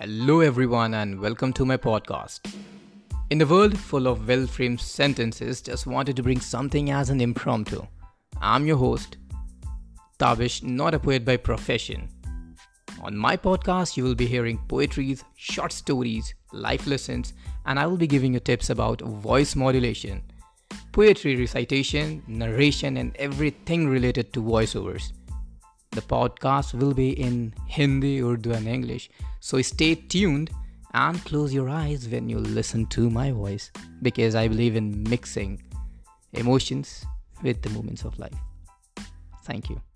Hello, everyone, and welcome to my podcast. In a world full of well framed sentences, just wanted to bring something as an impromptu. I'm your host, Tavish, not a poet by profession. On my podcast, you will be hearing poetries, short stories, life lessons, and I will be giving you tips about voice modulation, poetry recitation, narration, and everything related to voiceovers. The podcast will be in Hindi, Urdu, and English. So stay tuned and close your eyes when you listen to my voice because I believe in mixing emotions with the moments of life. Thank you.